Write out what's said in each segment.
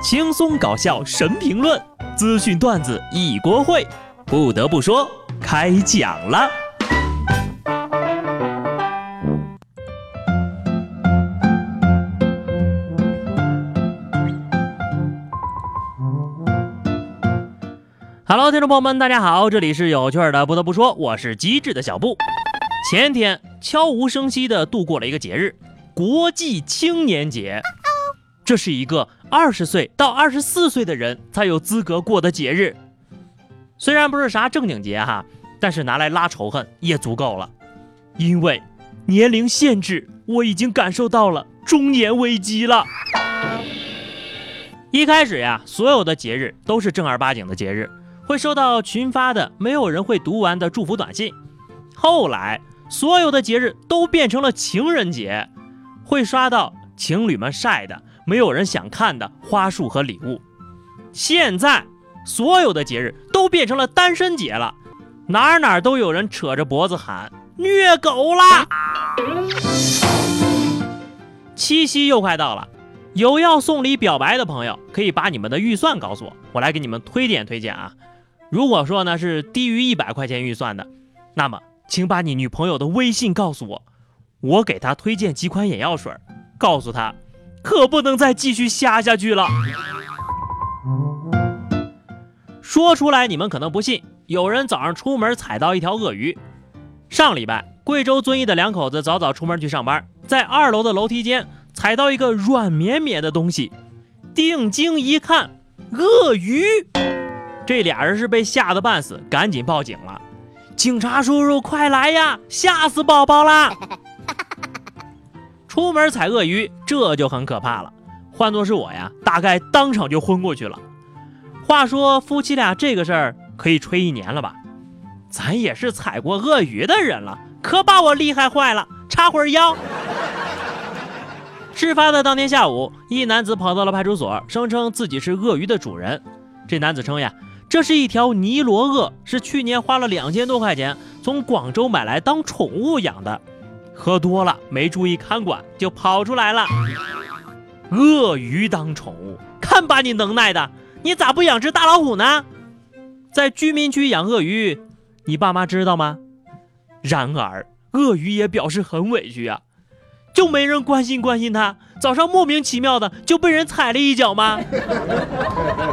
轻松搞笑神评论，资讯段子一锅烩。不得不说，开讲了。Hello，听众朋友们，大家好，这里是有趣的。不得不说，我是机智的小布。前天悄无声息地度过了一个节日——国际青年节。这是一个二十岁到二十四岁的人才有资格过的节日。虽然不是啥正经节哈，但是拿来拉仇恨也足够了。因为年龄限制，我已经感受到了中年危机了。一开始呀，所有的节日都是正儿八经的节日，会收到群发的没有人会读完的祝福短信。后来，所有的节日都变成了情人节，会刷到情侣们晒的没有人想看的花束和礼物。现在，所有的节日都变成了单身节了，哪哪都有人扯着脖子喊虐狗啦！七夕又快到了，有要送礼表白的朋友，可以把你们的预算告诉我，我来给你们推荐推荐啊。如果说呢是低于一百块钱预算的，那么。请把你女朋友的微信告诉我，我给她推荐几款眼药水，告诉她，可不能再继续瞎下去了。说出来你们可能不信，有人早上出门踩到一条鳄鱼。上礼拜，贵州遵义的两口子早早出门去上班，在二楼的楼梯间踩到一个软绵绵的东西，定睛一看，鳄鱼。这俩人是被吓得半死，赶紧报警了。警察叔叔，快来呀！吓死宝宝啦！出门踩鳄鱼，这就很可怕了。换做是我呀，大概当场就昏过去了。话说夫妻俩这个事儿可以吹一年了吧？咱也是踩过鳄鱼的人了，可把我厉害坏了。插会儿腰。事发的当天下午，一男子跑到了派出所，声称自己是鳄鱼的主人。这男子称呀。这是一条尼罗鳄，是去年花了两千多块钱从广州买来当宠物养的。喝多了没注意看管，就跑出来了。鳄鱼当宠物，看把你能耐的！你咋不养只大老虎呢？在居民区养鳄鱼，你爸妈知道吗？然而，鳄鱼也表示很委屈啊，就没人关心关心它。早上莫名其妙的就被人踩了一脚吗？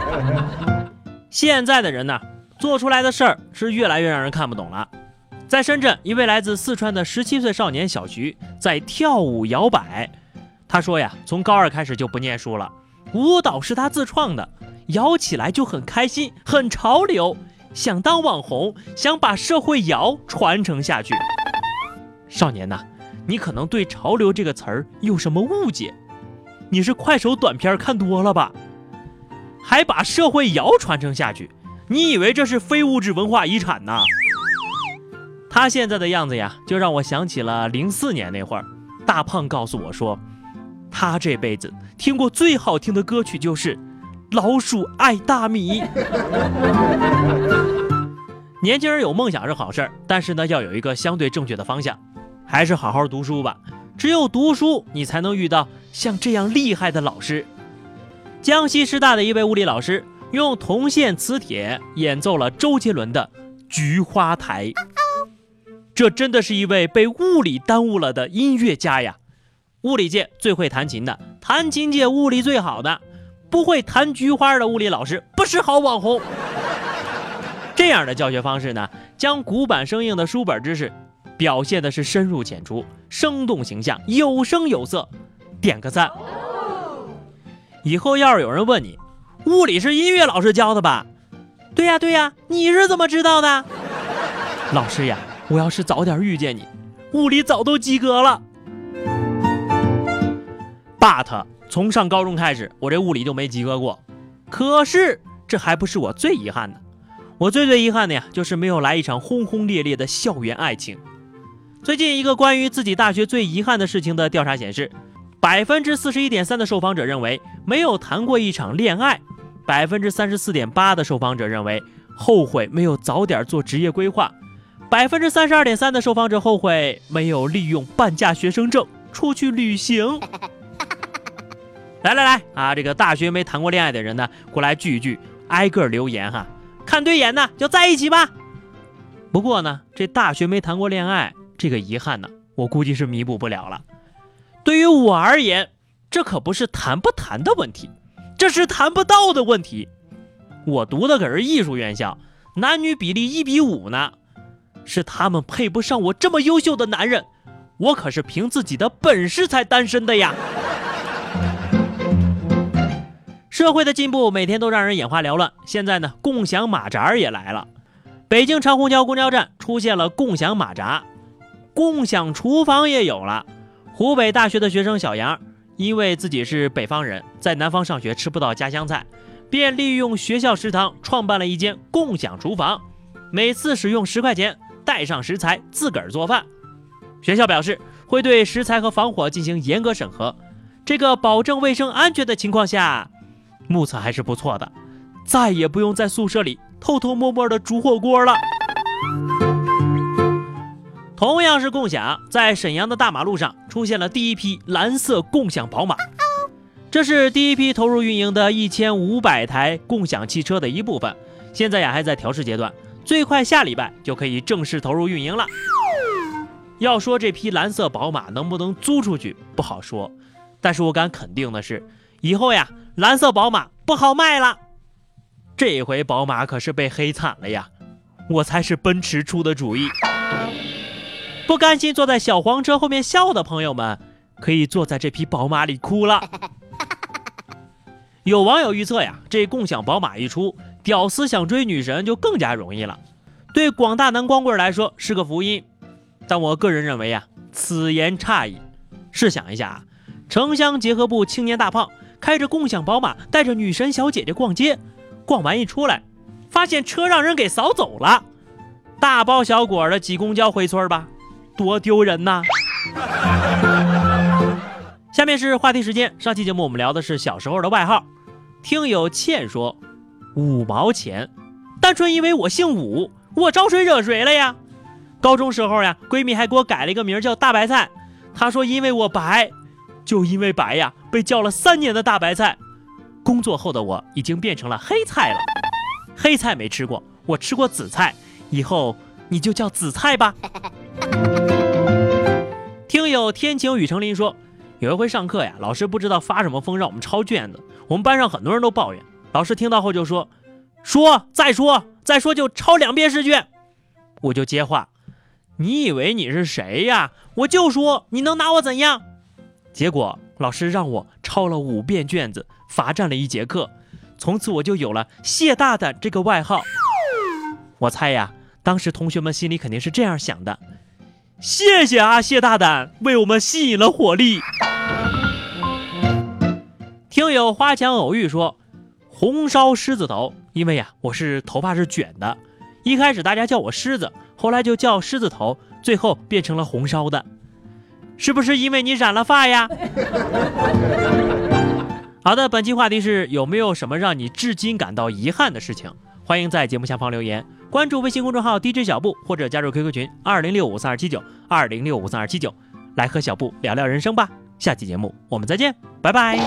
现在的人呢，做出来的事儿是越来越让人看不懂了。在深圳，一位来自四川的十七岁少年小徐在跳舞摇摆。他说呀，从高二开始就不念书了，舞蹈是他自创的，摇起来就很开心，很潮流，想当网红，想把社会摇传承下去。少年呐，你可能对“潮流”这个词儿有什么误解？你是快手短片看多了吧？还把社会摇传承下去，你以为这是非物质文化遗产呢？他现在的样子呀，就让我想起了零四年那会儿，大胖告诉我说，他这辈子听过最好听的歌曲就是《老鼠爱大米》。年轻人有梦想是好事儿，但是呢，要有一个相对正确的方向，还是好好读书吧。只有读书，你才能遇到像这样厉害的老师。江西师大的一位物理老师用铜线磁铁演奏了周杰伦的《菊花台》，这真的是一位被物理耽误了的音乐家呀！物理界最会弹琴的，弹琴界物理最好的，不会弹菊花的物理老师不是好网红。这样的教学方式呢，将古板生硬的书本知识表现的是深入浅出、生动形象、有声有色，点个赞。以后要是有人问你，物理是音乐老师教的吧？对呀对呀，你是怎么知道的？老师呀，我要是早点遇见你，物理早都及格了。But 从上高中开始，我这物理就没及格过。可是这还不是我最遗憾的，我最最遗憾的呀，就是没有来一场轰轰烈烈的校园爱情。最近一个关于自己大学最遗憾的事情的调查显示。百分之四十一点三的受访者认为没有谈过一场恋爱，百分之三十四点八的受访者认为后悔没有早点做职业规划，百分之三十二点三的受访者后悔没有利用半价学生证出去旅行。来来来啊，这个大学没谈过恋爱的人呢，过来聚一聚，挨个留言哈，看对眼呢就在一起吧。不过呢，这大学没谈过恋爱这个遗憾呢，我估计是弥补不了了。对于我而言，这可不是谈不谈的问题，这是谈不到的问题。我读的可是艺术院校，男女比例一比五呢，是他们配不上我这么优秀的男人，我可是凭自己的本事才单身的呀。社会的进步每天都让人眼花缭乱，现在呢，共享马扎也来了。北京长虹桥公交站出现了共享马扎，共享厨房也有了。湖北大学的学生小杨，因为自己是北方人，在南方上学吃不到家乡菜。便利用学校食堂创办了一间共享厨房，每次使用十块钱，带上食材自个儿做饭。学校表示会对食材和防火进行严格审核，这个保证卫生安全的情况下，目测还是不错的，再也不用在宿舍里偷偷摸摸的煮火锅了。同样是共享，在沈阳的大马路上出现了第一批蓝色共享宝马。这是第一批投入运营的一千五百台共享汽车的一部分，现在呀还在调试阶段，最快下礼拜就可以正式投入运营了。要说这批蓝色宝马能不能租出去不好说，但是我敢肯定的是，以后呀蓝色宝马不好卖了。这回宝马可是被黑惨了呀，我才是奔驰出的主意。不甘心坐在小黄车后面笑的朋友们，可以坐在这匹宝马里哭了。有网友预测呀，这共享宝马一出，屌丝想追女神就更加容易了。对广大男光棍来说是个福音，但我个人认为呀，此言差矣。试想一下啊，城乡结合部青年大胖开着共享宝马，带着女神小姐姐逛街，逛完一出来，发现车让人给扫走了，大包小裹的挤公交回村吧，多丢人呐！下面是话题时间，上期节目我们聊的是小时候的外号。听友倩说，五毛钱，单纯因为我姓武，我招谁惹谁了呀？高中时候呀，闺蜜还给我改了一个名叫大白菜，她说因为我白，就因为白呀，被叫了三年的大白菜。工作后的我已经变成了黑菜了，黑菜没吃过，我吃过紫菜，以后你就叫紫菜吧。听友天晴雨成林说。有一回上课呀，老师不知道发什么疯让我们抄卷子，我们班上很多人都抱怨。老师听到后就说：“说再说再说就抄两遍试卷。”我就接话：“你以为你是谁呀？我就说你能拿我怎样？”结果老师让我抄了五遍卷子，罚站了一节课。从此我就有了谢大胆这个外号。我猜呀，当时同学们心里肯定是这样想的。谢谢啊，谢大胆为我们吸引了火力。听友花墙偶遇说，红烧狮子头，因为呀我是头发是卷的，一开始大家叫我狮子，后来就叫狮子头，最后变成了红烧的，是不是因为你染了发呀？好的，本期话题是有没有什么让你至今感到遗憾的事情？欢迎在节目下方留言。关注微信公众号 DJ 小布，或者加入 QQ 群二零六五三二七九二零六五三二七九，来和小布聊聊人生吧。下期节目我们再见，拜拜。